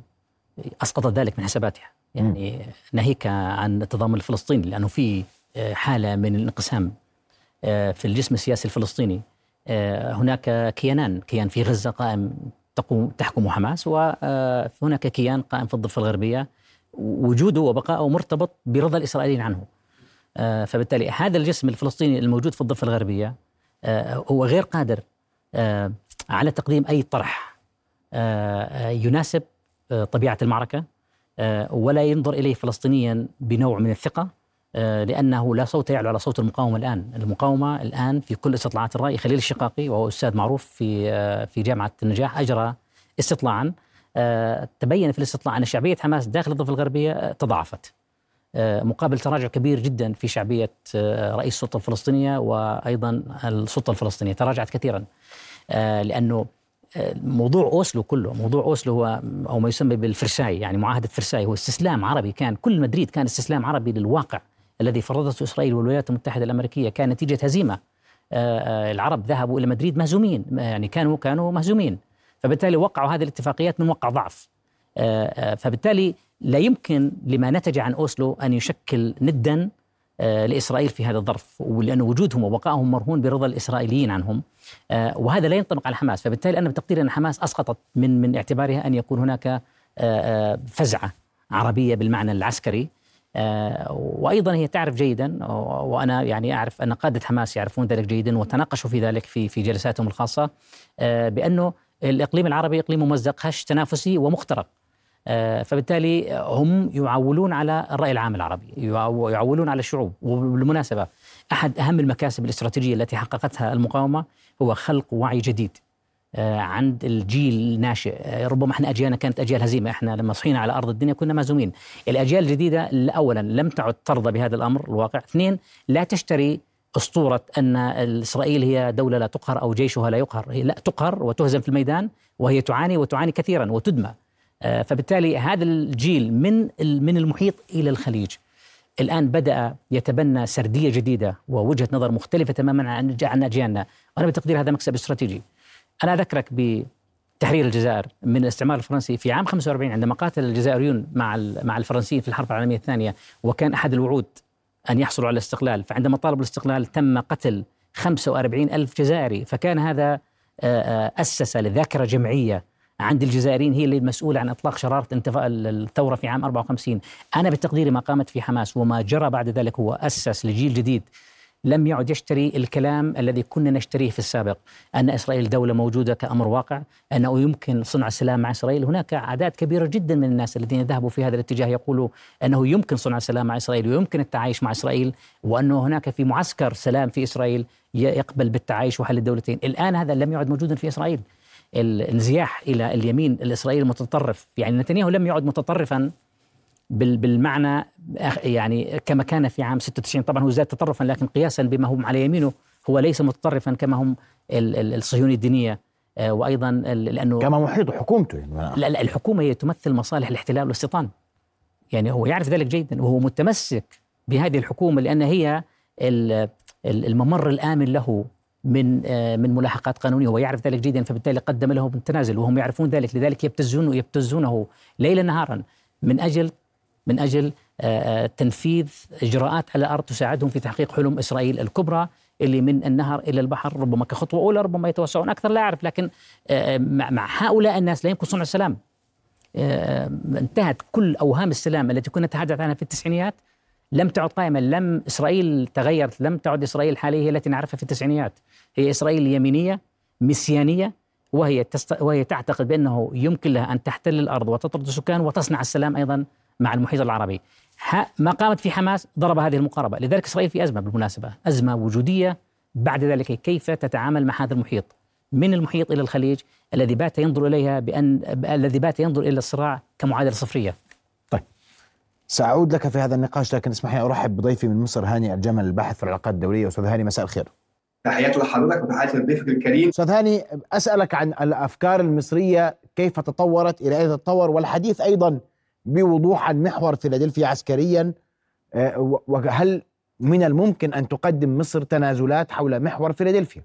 D: أسقطت ذلك من حساباتها. يعني ناهيك عن التضامن الفلسطيني لأنه في حالة من الانقسام في الجسم السياسي الفلسطيني هناك كيانان كيان في غزة قائم تقوم تحكم حماس وهناك كيان قائم في الضفة الغربية وجوده وبقائه مرتبط برضا الإسرائيليين عنه فبالتالي هذا الجسم الفلسطيني الموجود في الضفة الغربية آه، هو غير قادر آه، على تقديم أي طرح يناسب طبيعة المعركة ولا ينظر إليه فلسطينيا بنوع من الثقة لأنه لا صوت يعلو على صوت المقاومة الآن. المقاومة الآن في كل استطلاعات الرأي خليل الشقاقي وهو أستاذ معروف في في جامعة النجاح أجرى استطلاعا تبين في الاستطلاع أن شعبية حماس داخل الضفة الغربية تضاعفت. آه، مقابل تراجع كبير جدا في شعبية آه، رئيس السلطة الفلسطينية وأيضا السلطة الفلسطينية. تراجعت كثيرا آه، لأنه موضوع أوسلو كله موضوع أوسلو هو أو ما يسمى بالفرساي يعني معاهدة فرساي هو استسلام عربي. كان كل مدريد كان استسلام عربي للواقع الذي فرضته إسرائيل والولايات المتحدة الأمريكية. كان نتيجة هزيمة العرب ذهبوا إلى مدريد مهزومين يعني كانوا كانوا مهزومين. فبالتالي وقعوا هذه الاتفاقيات من وقع ضعف فبالتالي لا يمكن لما نتج عن أوسلو أن يشكل ندا لإسرائيل في هذا الظرف ولأن وجودهم وبقائهم مرهون برضا الإسرائيليين عنهم. وهذا لا ينطبق على حماس فبالتالي أنا بتقديري أن حماس أسقطت من من اعتبارها أن يكون هناك فزعة عربية بالمعنى العسكري. آه، وأيضا هي تعرف جيدا وأنا يعني أعرف أن قادة حماس يعرفون ذلك جيدا وتناقشوا في ذلك في في جلساتهم الخاصة آه، بأنه الإقليم العربي إقليم ممزق هش تنافسي ومخترق. آه، فبالتالي هم يعولون على الرأي العام العربي يعولون على الشعوب. وبالمناسبة أحد أهم المكاسب الاستراتيجية التي حققتها المقاومة هو خلق وعي جديد آه، عند الجيل الناشئ. آه، ربما إحنا أجيالنا كانت أجيال هزيمة. إحنا لما صحينا على أرض الدنيا كنا مهزومين. الأجيال الجديدة اولا لم تعد ترضى بهذا الأمر الواقع. اثنين لا تشتري أسطورة أن إسرائيل هي دولة لا تقهر أو جيشها لا يقهر. هي لا تقهر وتهزم في الميدان وهي تعاني وتعاني كثيرا وتدمى آه، فبالتالي هذا الجيل من من المحيط إلى الخليج. الآن بدأ يتبنى سردية جديدة ووجهة نظر مختلفة تماما عن أجيالنا. وأنا بتقدير هذا مكسب استراتيجي. أنا أذكرك بتحرير الجزائر من الاستعمار الفرنسي في عام 45 عندما قاتل الجزائريون مع مع الفرنسيين في الحرب العالمية الثانية وكان أحد الوعود أن يحصلوا على الاستقلال. فعندما طالبوا الاستقلال تم قتل 45 ألف جزائري. فكان هذا أسس لذاكرة جمعية عند الجزائريين هي اللي المسؤولة عن إطلاق شرارة انتفاء الثورة في عام 54 أنا بتقديري ما قامت في حماس وما جرى بعد ذلك هو أسس لجيل جديد لم يعد يشتري الكلام الذي كنا نشتريه في السابق أن إسرائيل دولة موجودة كأمر واقع أنه يمكن صنع السلام مع إسرائيل. هناك أعداد كبيرة جدا من الناس الذين ذهبوا في هذا الاتجاه يقولوا أنه يمكن صنع السلام مع إسرائيل ويمكن التعايش مع إسرائيل وأنه هناك في معسكر سلام في إسرائيل يقبل بالتعايش وحل الدولتين. الآن هذا لم يعد موجودا في إسرائيل. الانزياح إلى اليمين الإسرائيلي المتطرف. يعني نتنياهو لم يعد متطرفا بالمعنى يعني كما كان في عام 96 طبعا هو زاد تطرفا لكن قياسا بما هم على يمينه هو ليس متطرفا كما هم الصهيونيه الدينية. آه، وأيضا لأنه
A: كما محيط حكومته. يعني
D: لا لا الحكومة هي تمثل مصالح الاحتلال والاستيطان. يعني هو يعرف ذلك جيدا وهو متمسك بهذه الحكومة لأن هي الممر الآمن له. من آه، من ملاحقات قانونية. هو يعرف ذلك جيدا فبالتالي قدم له بالتنازل وهم يعرفون ذلك. لذلك يبتزون يبتزونه ليلا نهارا من أجل من أجل آه، آه، تنفيذ إجراءات على الأرض تساعدهم في تحقيق حلم إسرائيل الكبرى اللي من النهر إلى البحر. ربما كخطوة أولى ربما يتوسعون أكثر لا أعرف. لكن مع هؤلاء الناس لا يمكن صنع السلام. انتهت كل أوهام السلام التي كنا نتحدث عنها في التسعينيات. لم تعد قائمة لم إسرائيل تغيرت لم تعد إسرائيل الحالية هي التي نعرفها في التسعينيات. هي إسرائيل يمينية مسيانية وهي تست... وهي تعتقد بأنه يمكن لها أن تحتل الأرض وتطرد السكان وتصنع السلام أيضا مع المحيط العربي. ما قامت في حماس ضرب هذه المقاربة. لذلك إسرائيل في أزمة بالمناسبة أزمة وجودية. بعد ذلك كيف تتعامل مع هذا المحيط؟ من المحيط إلى الخليج الذي بات ينظر إليها بأن الذي بات ينظر إلى الصراع كمعادلة صفرية؟
A: سأعود لك في هذا النقاش لكن اسمح لي أرحب بضيفي من مصر هاني الجمل الباحث في العلاقات الدولية. أستاذ هاني مساء الخير.
B: تحياتي لحضرتك وتحياتي لضيفك الكريم.
A: أستاذ هاني أسألك عن الأفكار المصرية كيف تطورت إلى أين تتطور؟ والحديث أيضا بوضوح عن محور فيلادلفيا عسكريا. آه، وهل من الممكن أن تقدم مصر تنازلات حول محور فيلادلفيا؟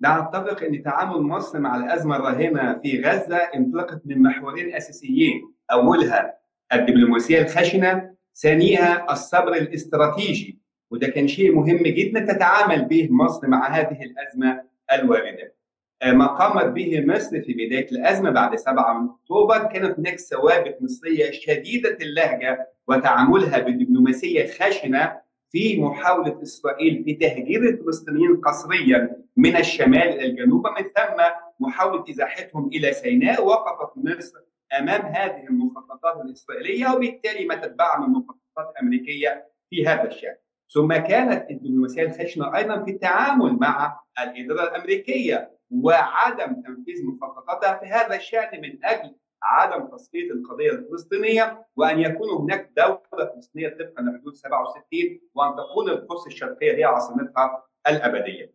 B: لا نتفق إن تعامل مصر مع الأزمة الراهنه في غزة انطلقت من محورين أساسيين. أولها الدبلوماسية الخشنة ثانيها الصبر الاستراتيجي وده كان شيء مهم جدا تتعامل به مصر مع هذه الأزمة الواردة. آه، ما قامت به مصر في بداية الأزمة بعد 7 أكتوبر كانت هناك ثوابت مصرية شديدة اللهجة وتعاملها بدبلوماسية خشنة في محاولة إسرائيل في تهجير الفلسطينيين قسريا من الشمال إلى الجنوب ومن ثم محاولة إزاحتهم إلى سيناء وقفت مصر أمام هذه المخططات الإسرائيلية وبالتالي ما تتبعها من مخططات أمريكية في هذا الشأن. ثم كانت الدبلوماسية الخشنة أيضا في التعامل مع الإدارة الأمريكية وعدم تنفيذ مخططاتها في هذا الشأن من أجل عدم تصفيه القضية الفلسطينية وأن يكون هناك دولة فلسطينية طبقا لحدود 67 وأن تكون القدس الشرقية هي عاصمتها الأبدية.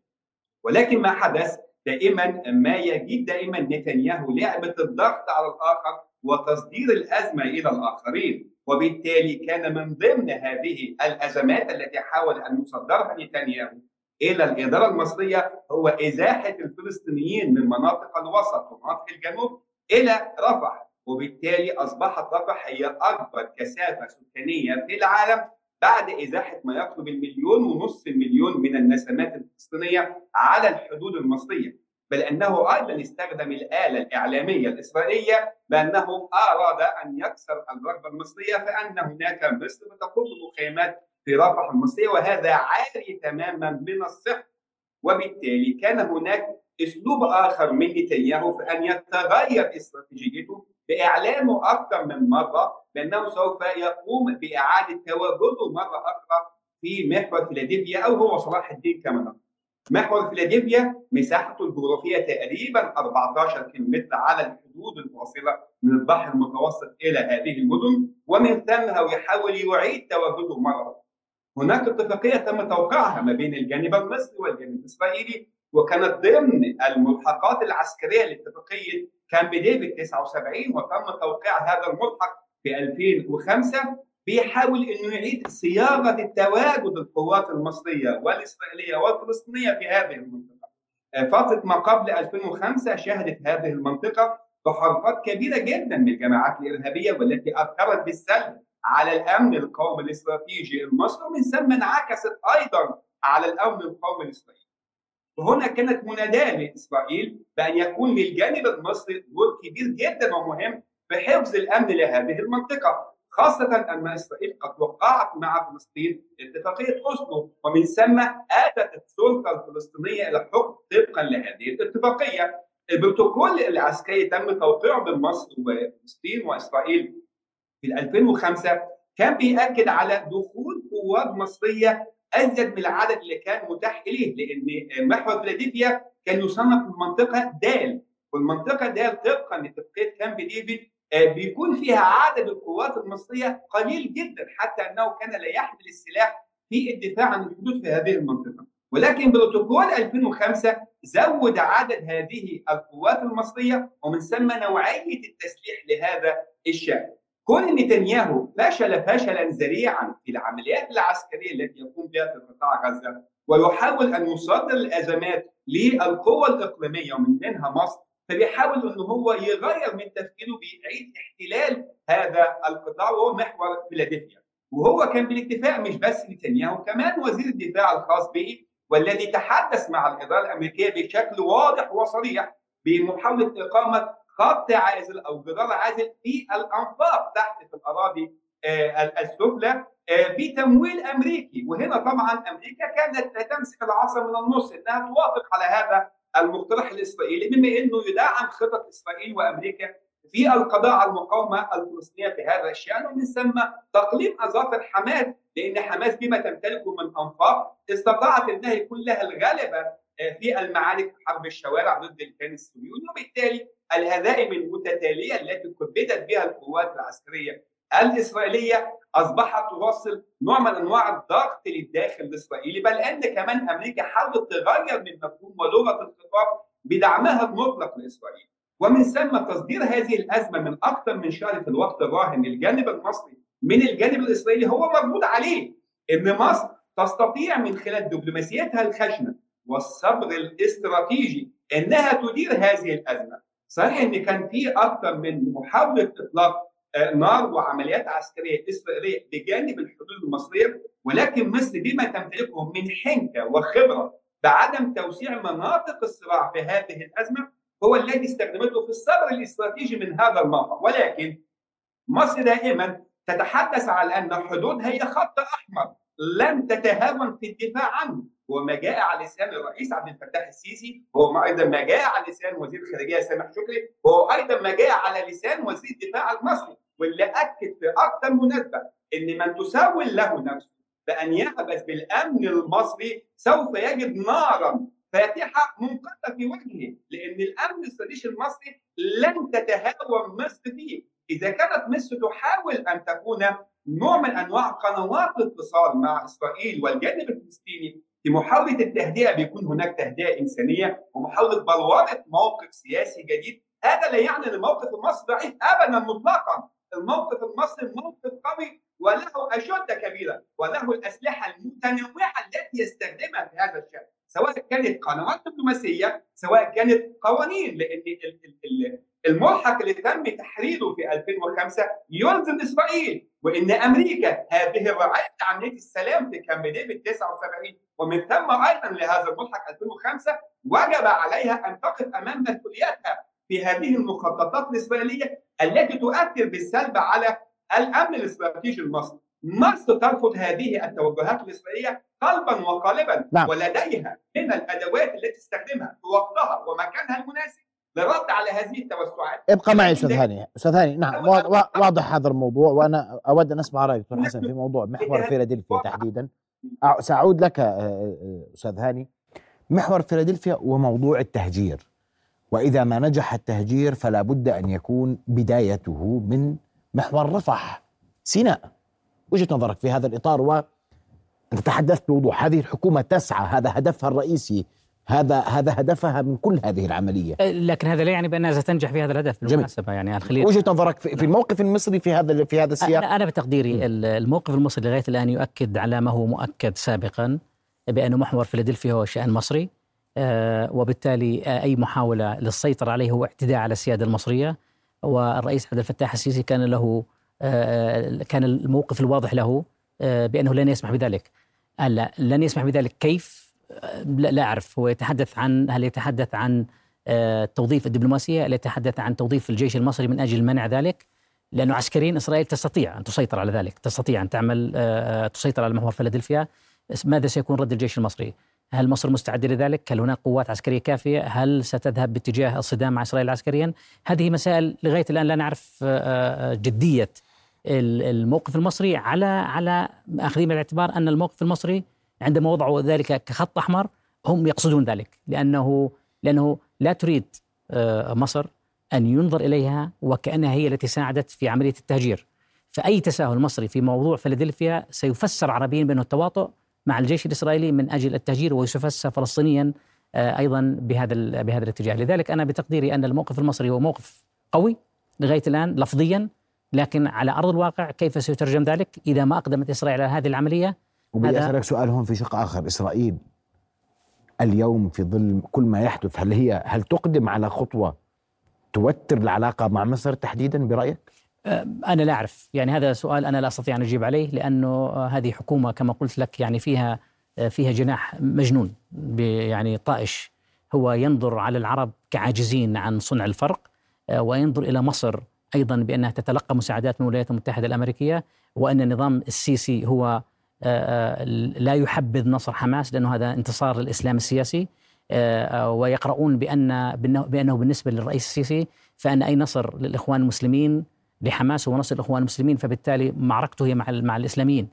B: ولكن ما حدث دائما ما يجد دائما نتنياهو لعبة الضغط على الآخر وتصدير الأزمة إلى الآخرين. وبالتالي كان من ضمن هذه الأزمات التي حاول أن يصدرها نتنياهو إلى الإدارة المصرية هو إزاحة الفلسطينيين من مناطق الوسط ومناطق الجنوب إلى رفح. وبالتالي أصبحت رفح هي أكبر كثافة سكانية في العالم بعد إزاحة ما يقرب المليون ونصف المليون من النسمات الفلسطينية على الحدود المصرية بل أنه أيضا استخدم الآلة الإعلامية الإسرائيلية بانه أراد أن يكسر الرغبه المصرية فأن هناك مصر تقوم بمخيمات في رفح المصرية وهذا عاري تماما من الصحة. وبالتالي كان هناك أسلوب آخر من نتنياهو في أن يتغير استراتيجيته بإعلامه أكثر من مرة بانه سوف يقوم بإعادة تواجده مرة أخرى في محور فيلادلفيا أو هو صلاح الدين كما نقول. محور فيلادلفيا مساحته الجغرافية تقريبا 14 كيلومتر على الحدود الواصله من البحر المتوسط إلى هذه المدن ومن ثم هو يحاول يعيد تواجده مرة هناك اتفاقية تم توقيعها ما بين الجانب المصري والجانب الإسرائيلي وكانت ضمن الملحقات العسكرية لاتفاقية كامب ديفيد 79 وتم توقيع هذا الملحق في 2005 بيحاول إنه يعيد صياغة التواجد القوات المصرية والإسرائيلية والفلسطينية في هذه المنطقة. فتره ما قبل 2005 شهدت هذه المنطقة تحركات كبيرة جدا من الجماعات الإرهابية والتي أثرت بالسلب على الأمن القومي الاستراتيجي المصري ومن ثم انعكست أيضا على الأمن القومي الإسرائيلي. وهنا كانت مناداة لإسرائيل بأن يكون للجانب المصري دور كبير جدا ومهم في حفظ الأمن لهذه المنطقة خاصة أن إسرائيل قد وقعت مع فلسطين اتفاقية أوسلو ومن ثم آتت السلطة الفلسطينية إلى الحكم طبقا لهذه الاتفاقية. البروتوكول العسكري تم توقيعه بين مصر وفلسطين وإسرائيل في 2005 كان بيأكد على دخول قوات مصرية أزيد من العدد اللي كان متاح إليه لأن محور فيلادلفيا كان يصنف المنطقة دال والمنطقة دال طبقا لاتفاقية كامب ديفيد بيكون فيها عدد القوات المصرية قليل جدا حتى أنه كان لا يحمل السلاح في الدفاع عن الحدود في هذه المنطقة. ولكن بروتوكول 2005 زود عدد هذه القوات المصرية ومن ثم نوعية التسليح لهذا الشأن. كون نتنياهو فشل فشلا ذريعا في العمليات العسكرية التي يقوم بها في قطاع غزة ويحاول أن يصدر الأزمات للقوى الإقليمية ومن بينها مصر فبيحاول ان هو يغير من تفكيره بيعيد احتلال هذا القطاع وهو محور فيلادلفيا. وهو كان بالاتفاق مش بس نتنياهو كمان وزير الدفاع الخاص به والذي تحدث مع الإدارة الأمريكية بشكل واضح وصريح بمحاولة إقامة خط عازل أو جدار عازل في الأنفاق تحت في الأراضي السفلى بتمويل أمريكي. وهنا طبعا أمريكا كانت تمسك العصا من النص إنها توافق على هذا المقترح الإسرائيلي بما إنه يدعم خطط إسرائيل وأمريكا في القضاء على المقاومة الفلسطينية في هذا الشأن ومن ثم تقليم أظافر حماس لأن حماس بما تمتلكه من أنفاق استطاعت انها يكون لها الغلبه في المعارك حرب الشوارع ضد الكيان الصهيوني وبالتالي الهزائم المتتالية التي كبدت بها القوات العسكرية الإسرائيلية أصبحت توصل نوع من أنواع الضغط للداخل الإسرائيلي بل أن كمان أمريكا حاولت تغير من مفهوم ولغة الخطاب بدعمها المطلق لإسرائيل. ومن ثم تصدير هذه الأزمة من أكثر من شهر في الوقت الراهن للجانب المصري من الجانب الإسرائيلي هو مردود عليه إن مصر تستطيع من خلال دبلوماسيتها الخشنة والصبر الاستراتيجي إنها تدير هذه الأزمة. صحيح إن كان في أكثر من محاولة إطلاق نار وعمليات عسكرية إسرائيلية بجانب الحدود المصرية ولكن مصر بما تمتلكه من حنكة وخبرة بعدم توسيع مناطق الصراع في هذه الأزمة هو الذي استخدمته في الصبر الاستراتيجي من هذا الموقع ولكن مصر دائما تتحدث على أن حدودها هي خط أحمر لن تتهاون في الدفاع عنه. وما جاء على لسان الرئيس عبد الفتاح السيسي هو أيضا ما جاء على لسان وزير الخارجية سامح شكري وهو أيضا ما جاء على لسان وزير الدفاع المصري واللي أكد في أكثر مناسبة إن من تسول له نفسه بأن يعبث بالأمن المصري سوف يجد نارا فاتحة منقذه في وجهه لأن الأمن الاستراتيجي المصري لن تتهاون مصر فيه. إذا كانت مصر تحاول أن تكون نوع من أنواع قنوات الاتصال مع إسرائيل والجانب الفلسطيني في محاولة التهدئة بيكون هناك تهدئة إنسانية ومحاولة بلوره موقف سياسي جديد. هذا لا يعني أن الموقف المصري ضعيف ابدا مطلقا. الموقف المصري موقف قوي وله اشده كبيرة وله الأسلحة المتنوعة التي يستخدمها في هذا الشأن سواء كانت قنوات دبلوماسية سواء كانت قوانين لأن الملحق اللي تم تحريره في 2005 يلزم إسرائيل وإن أمريكا هذه الرعاية لعمليه السلام في كامب ديفيد 79 ومن ثم أيضا لهذا الملحق 2005 وجب عليها أن تقف أمام مسؤولياتها في هذه المخططات الإسرائيلية التي تؤثر بالسلب على الأمن الاستراتيجي المصري. مصر ترفض هذه التوجهات الإسرائيلية قلبا وقالبا
A: نعم.
B: ولديها من الأدوات التي تستخدمها في وقتها ومكانها المناسب للرد على هذه التوسعات.
A: ابقى معي أستاذ هاني. أستاذ هاني نعم وا- وا- واضح هذا الموضوع وأنا أود أن أسمع رأيك دكتور حسن في موضوع محور فيلادلفيا تحديدا. سأعود لك آه، آه، أستاذ هاني. محور فيلادلفيا وموضوع التهجير. وإذا ما نجح التهجير فلا بد أن يكون بدايته من محور رفح. سيناء وجهة نظرك في هذا الإطار؟ و أنت تحدثت بوضوح. هذه الحكومة تسعى هذا هدفها الرئيسي هذا هذا هدفها من كل هذه العملية.
D: لكن هذا لا يعني بأنها ستنجح في هذا الهدف. بالمناسبة يعني خلينا
A: وجهة نظرك في, في الموقف المصري في هذا في هذا السياق؟
D: أنا, أنا بتقديري ال- الموقف المصري لغاية الآن يؤكد على ما هو مؤكد سابقا بأنه محور فيلادلفيا هو شأن مصري. آه، وبالتالي أي محاولة للسيطرة عليه هو اعتداء على السيادة المصرية. والرئيس عبد الفتاح السيسي كان له كان الموقف الواضح له بأنه لن يسمح بذلك. هلا لن يسمح بذلك كيف؟ لا أعرف هو يتحدث عن هل يتحدث عن آه، توظيف الدبلوماسية هل يتحدث عن توظيف الجيش المصري من أجل منع ذلك لأنه عسكريا إسرائيل تستطيع أن تسيطر على ذلك، تستطيع أن تعمل آه، آه، تسيطر على محور فيلادلفيا، ماذا سيكون رد الجيش المصري؟ هل مصر مستعدة لذلك؟ هل هناك قوات عسكرية كافية؟ هل ستذهب باتجاه الصدام مع إسرائيل عسكريا؟ هذه مسائل لغاية الآن لا نعرف ال- الموقف المصري على على أخذين بالاعتبار أن الموقف المصري عندما وضعوا ذلك كخط أحمر هم يقصدون ذلك لأنه لأنه لا تريد آه، مصر أن ينظر إليها وكأنها هي التي ساعدت في عملية التهجير. فأي تساهل مصري في موضوع فيلادلفيا سيفسر عربيا بأنه التواطؤ مع الجيش الإسرائيلي من أجل التهجير ويفسر فلسطينيا آه، أيضا بهذا بهذا الاتجاه، لذلك أنا بتقديري أن الموقف المصري هو موقف قوي لغاية الآن لفظيا لكن على أرض الواقع كيف سيترجم ذلك إذا ما أقدمت إسرائيل على هذه العملية
A: وبدي أسألك سؤال هون في شق آخر. إسرائيل اليوم في ظل كل ما يحدث هل هي هل تقدم على خطوة توتر العلاقة مع مصر تحديدا برأيك؟
D: أنا لا أعرف. يعني هذا سؤال أنا لا أستطيع أن أجيب عليه لأنه آه، هذه حكومة كما قلت لك يعني فيها آه، فيها جناح مجنون يعني طائش. هو ينظر على العرب كعاجزين عن صنع الفرق آه، وينظر إلى مصر أيضا بأنها تتلقى مساعدات من الولايات المتحدة الأمريكية وأن النظام السيسي هو لا يحبذ نصر حماس لأنه هذا انتصار للإسلام السياسي آه، آه، ويقرؤون بأن بأنه بالنسبة للرئيس السيسي فأن أي نصر للإخوان المسلمين لحماس هو نصر الإخوان المسلمين فبالتالي معركته هي مع مع الإسلاميين.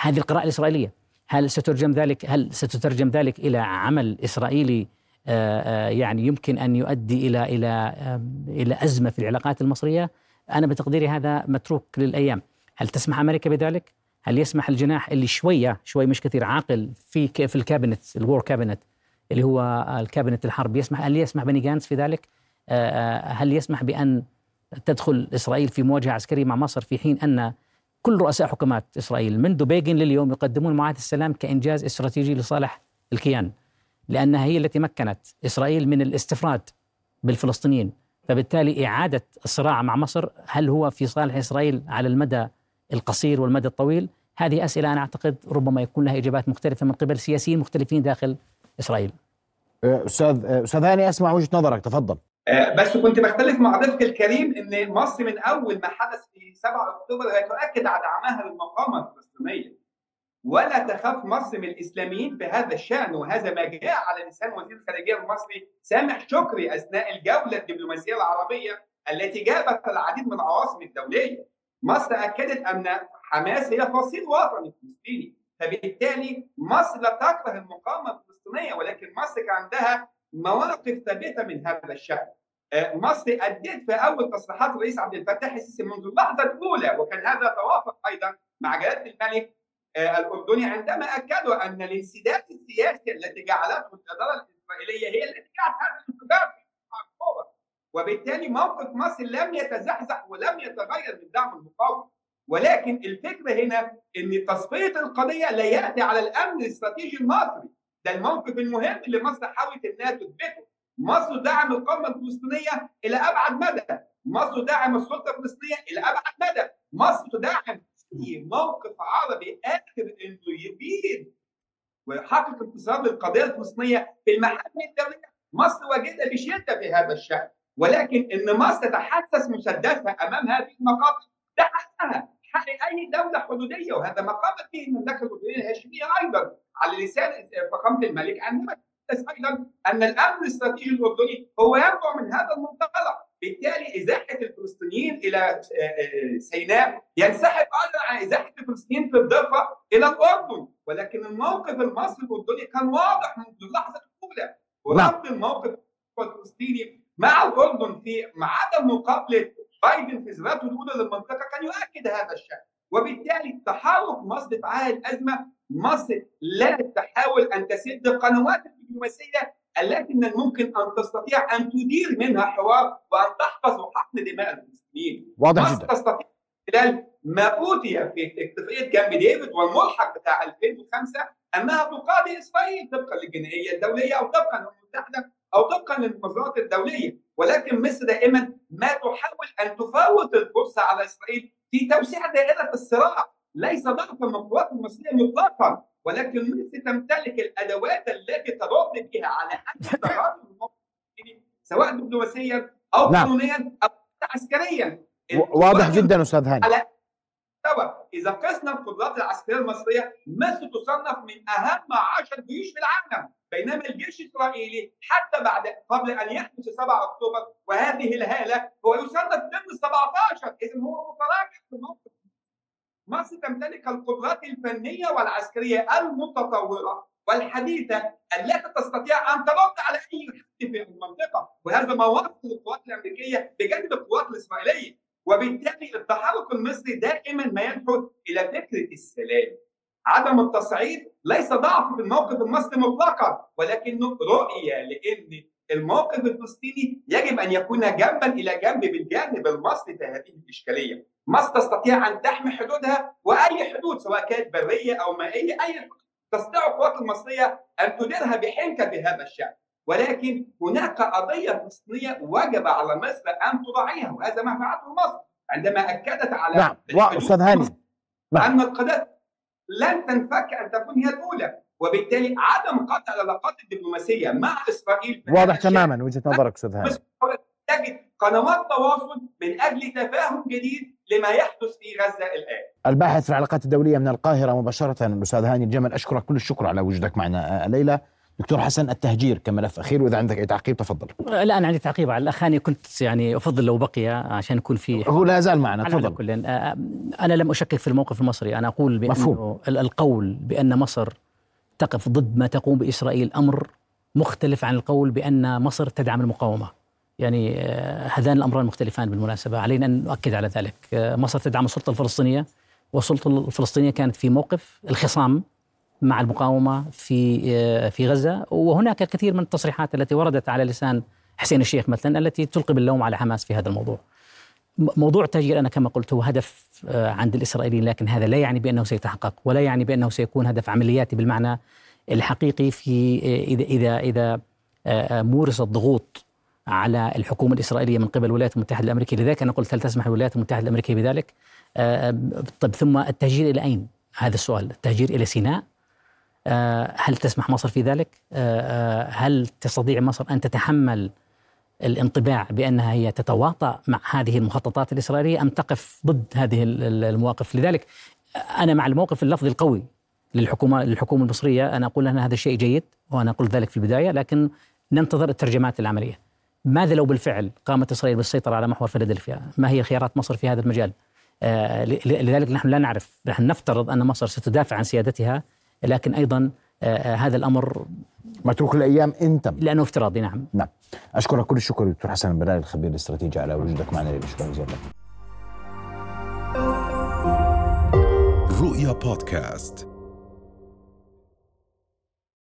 D: هذه القراءة الإسرائيلية هل ستترجم ذلك هل ستترجم ذلك إلى عمل إسرائيلي آه، آه، يعني يمكن أن يؤدي إلى آم، إلى أزمة في العلاقات المصرية؟ أنا بتقديري هذا متروك للأيام. هل تسمح أمريكا بذلك؟ هل يسمح الجناح اللي شوية شوي مش كثير عاقل في في ال cabinet ال war cabinet اللي هو ال cabinet الحرب يسمح هل يسمح بني جانتس في ذلك؟ آه، آه، هل يسمح بأن تدخل إسرائيل في مواجهة عسكرية مع مصر في حين أن كل رؤساء حكومات إسرائيل منذ بيغن لليوم يقدمون معاهده السلام كإنجاز استراتيجي لصالح الكيان لأنها هي التي مكنت إسرائيل من الاستفراد بالفلسطينيين فبالتالي إعادة الصراع مع مصر هل هو في صالح إسرائيل على المدى القصير والمدى الطويل؟ هذه أسئلة أنا أعتقد ربما يكون لها إجابات مختلفة من قبل سياسيين مختلفين داخل إسرائيل.
A: آه، أستاذ آه، أستاذ هاني أسمع وجهة نظرك تفضل
B: آه، بس كنت بختلف مع ضيفك الكريم إن مصر من أول ما حدث في 7 أكتوبر هي تؤكد على دعمها للمقاومة الفلسطينية ولا تخاف مصر من الإسلاميين في هذا الشأن وهذا ما جاء على لسان وزير الخارجية المصري سامح شكري أثناء الجولة الدبلوماسية العربية التي جابت العديد من العواصم الدولية. مصر أكدت أن حماس هي فصيل وطني فلسطيني فبالتالي مصر لا تكره المقاومة الفلسطينية ولكن مصر كان عندها مواقف ثابتة من هذا الشأن. آه، مصر ادت في أول تصريحات الرئيس عبد الفتاح السيسي منذ اللحظة الأولى وكان هذا توافق أيضا مع جلالة الملك آه، الأردني عندما أكدوا أن الانسداد السياسي الذي جعلته الاداره الإسرائيلية هي التي جعلت هذا الانفجار في وبالتالي موقف مصر لم يتزحزح ولم يتغير من دعم المقاومه ولكن الفكرة هنا إن تصفية القضية لا يأتي على الأمن الاستراتيجي المصري. ده الموقف المهم اللي مصر حاولت إنها تثبته. مصر دعم القومه الفلسطينية إلى أبعد مدى. مصر دعم السلطة الفلسطينية إلى أبعد مدى. مصر تدعم أي موقف عربي قادر إنه يبيد ويحقق انتصار للقضية الفلسطينية في المحاكم الدولية. مصر واجده بشدة في هذا الشأن. ولكن إن مصر تتحسس مسدسها أمام هذه المقاطع ده حقها حق أي دولة حدودية وهذا ما قامت به المملكه الاردنيه الهاشمية أيضا. على لسان فخامة الملك عندما أيضا أن الأمن الاستراتيجي الأردني هو ينبع من هذا المنطلق. بالتالي إزاحة الفلسطينيين إلى آه، آه، سيناء ينسحب أيضا عن إزاحة الفلسطينيين في الضفة إلى الأردن. ولكن الموقف المصري الأردني كان واضح منذ اللحظة الأولى. ورفض الموقف الفلسطيني مع الاردن في مع عدم مقابله بايدن في زيارته الأولى للمنطقة كان يؤكد هذا الشأن. وبالتالي تحرك مصر في عهد الأزمة مصر لا تحاول أن تسد القنوات الدبلوماسية التي من الممكن أن تستطيع أن تدير منها حوار وأن تحفظ حقن دماء المسلمين.
A: واضح
B: مصر
A: جدا.
B: تستطيع خلال ما أوتي في اتفاقية جامب ديفيد والملحق بتاع 2005 أنها تقاضي إسرائيل طبقا للجنائية الدولية أو طبقا للمتحدة أو طبقا للمنظمات الدولية. ولكن مصر دائما ما تحاول أن تفوت الفرصة على إسرائيل في توسيع دائرة الصراع. ليس ضعفا من القوات المصرية مطلقا. ولكن مصر تمتلك الأدوات التي ترد بها على اي تغير سواء دبلوماسيا أو
A: نعم.
B: قانونيا أو عسكريا.
A: واضح جدا أستاذ هاني.
B: على مستوى إذا قسنا القدرات العسكرية المصرية مصر تصنف من أهم عشر جيوش في العالم بينما الجيش الإسرائيلي حتى بعد قبل أن يحدث 7 أكتوبر وهذه الهالة هو يصنف ضمن 17 اذا هو متراجع في الموقف. مصر تمتلك القدرات الفنية والعسكرية المتطورة والحديثة التي تستطيع أن ترد على أي حد في المنطقة وهذا ما وصل القوات الأمريكية بجانب القوات الإسرائيلية. وبالتالي التحرك المصري دائما ما يدخل إلى فكرة السلام عدم التصعيد ليس ضعف في الموقف المصري مطلقا ولكنه رؤية لأن الموقف الفلسطيني يجب أن يكون جنبا إلى جنب بالجانب المصري في هذه الإشكالية. مصر تستطيع أن تحمي حدودها وأي حدود سواء كانت برية أو مائية أي حدود تستطيع القوات المصرية أن تديرها بحنكة بهذا الشأن. ولكن هناك قضية فلسطينية وجب على مصر أن تراعيها وهذا ما فعلته مصر عندما أكدت على
A: نعم وأستاذ هاني. نعم.
B: أن القضية لن تنفك أن تكون هي الأولى وبالتالي عدم قطع العلاقات الدبلوماسية مع إسرائيل في
A: واضح تماما وجهة نظرك أستاذ هاني.
B: تجد قنوات تواصل من أجل تفاهم جديد لما يحدث في غزة الآن.
A: الباحث في العلاقات الدولية من القاهرة مباشرة الاستاذ هاني الجمل أشكرك كل الشكر على وجودك معنا الليلة دكتور حسن التهجير كملف اخير وإذا عندك أي تعقيب تفضل.
D: لا أنا عندي تعقيب على الاخ هاني كنت يعني أفضل لو بقي عشان يكون في
A: هو لا زال معنا. تفضل.
D: كل أنا لم أشكك في الموقف المصري. أنا أقول بانه
A: مفهوم.
D: ال- القول بأن مصر تقف ضد ما تقوم بإسرائيل أمر مختلف عن القول بأن مصر تدعم المقاومة. يعني آه، هذان الأمران مختلفان بالمناسبة. علينا أن نؤكد على ذلك. آه، مصر تدعم السلطة الفلسطينية والسلطة الفلسطينية كانت في موقف الخصام مع المقاومة في آه، في غزة. وهناك الكثير من التصريحات التي وردت على لسان حسين الشيخ مثلا التي تلقي باللوم على حماس في هذا الموضوع. موضوع التهجير أنا كما قلت هو هدف آه، عند الإسرائيليين لكن هذا لا يعني بأنه سيتحقق ولا يعني بأنه سيكون هدف عملياتي بالمعنى الحقيقي في آه، إذا إذا إذا آه، آه، مورست ضغوط على الحكومة الإسرائيلية من قبل الولايات المتحدة الأمريكية. لذلك أنا قلت هل تسمح الولايات المتحدة الأمريكية بذلك؟ طيب ثم التهجير إلى أين؟ هذا السؤال. التهجير إلى سيناء؟ هل تسمح مصر في ذلك؟ آه، آه، هل تستطيع مصر أن تتحمل الانطباع بأنها هي تتواطأ مع هذه المخططات الإسرائيلية أم تقف ضد هذه ال- ال- المواقف؟ لذلك أنا مع الموقف اللفظي القوي للحكومه للحكومة المصرية أنا أقول أن هذا شيء جيد وأنا قلت ذلك في البداية لكن ننتظر الترجمات العملية. ماذا لو بالفعل قامت إسرائيل بالسيطرة على محور فيلادلفيا؟ ما هي خيارات مصر في هذا المجال؟ آه، لذلك نحن لا نعرف نحن نفترض أن مصر ستدافع عن سيادتها لكن أيضا آه، آه، هذا الأمر
A: متروك الأيام ان تم
D: لأنه افتراضي نعم.
A: نعم. أشكرك كل الشكر دكتور حسن البلال الخبير الاستراتيجي على وجودك معنا شكرا جزيلا
E: رؤيا بودكاست.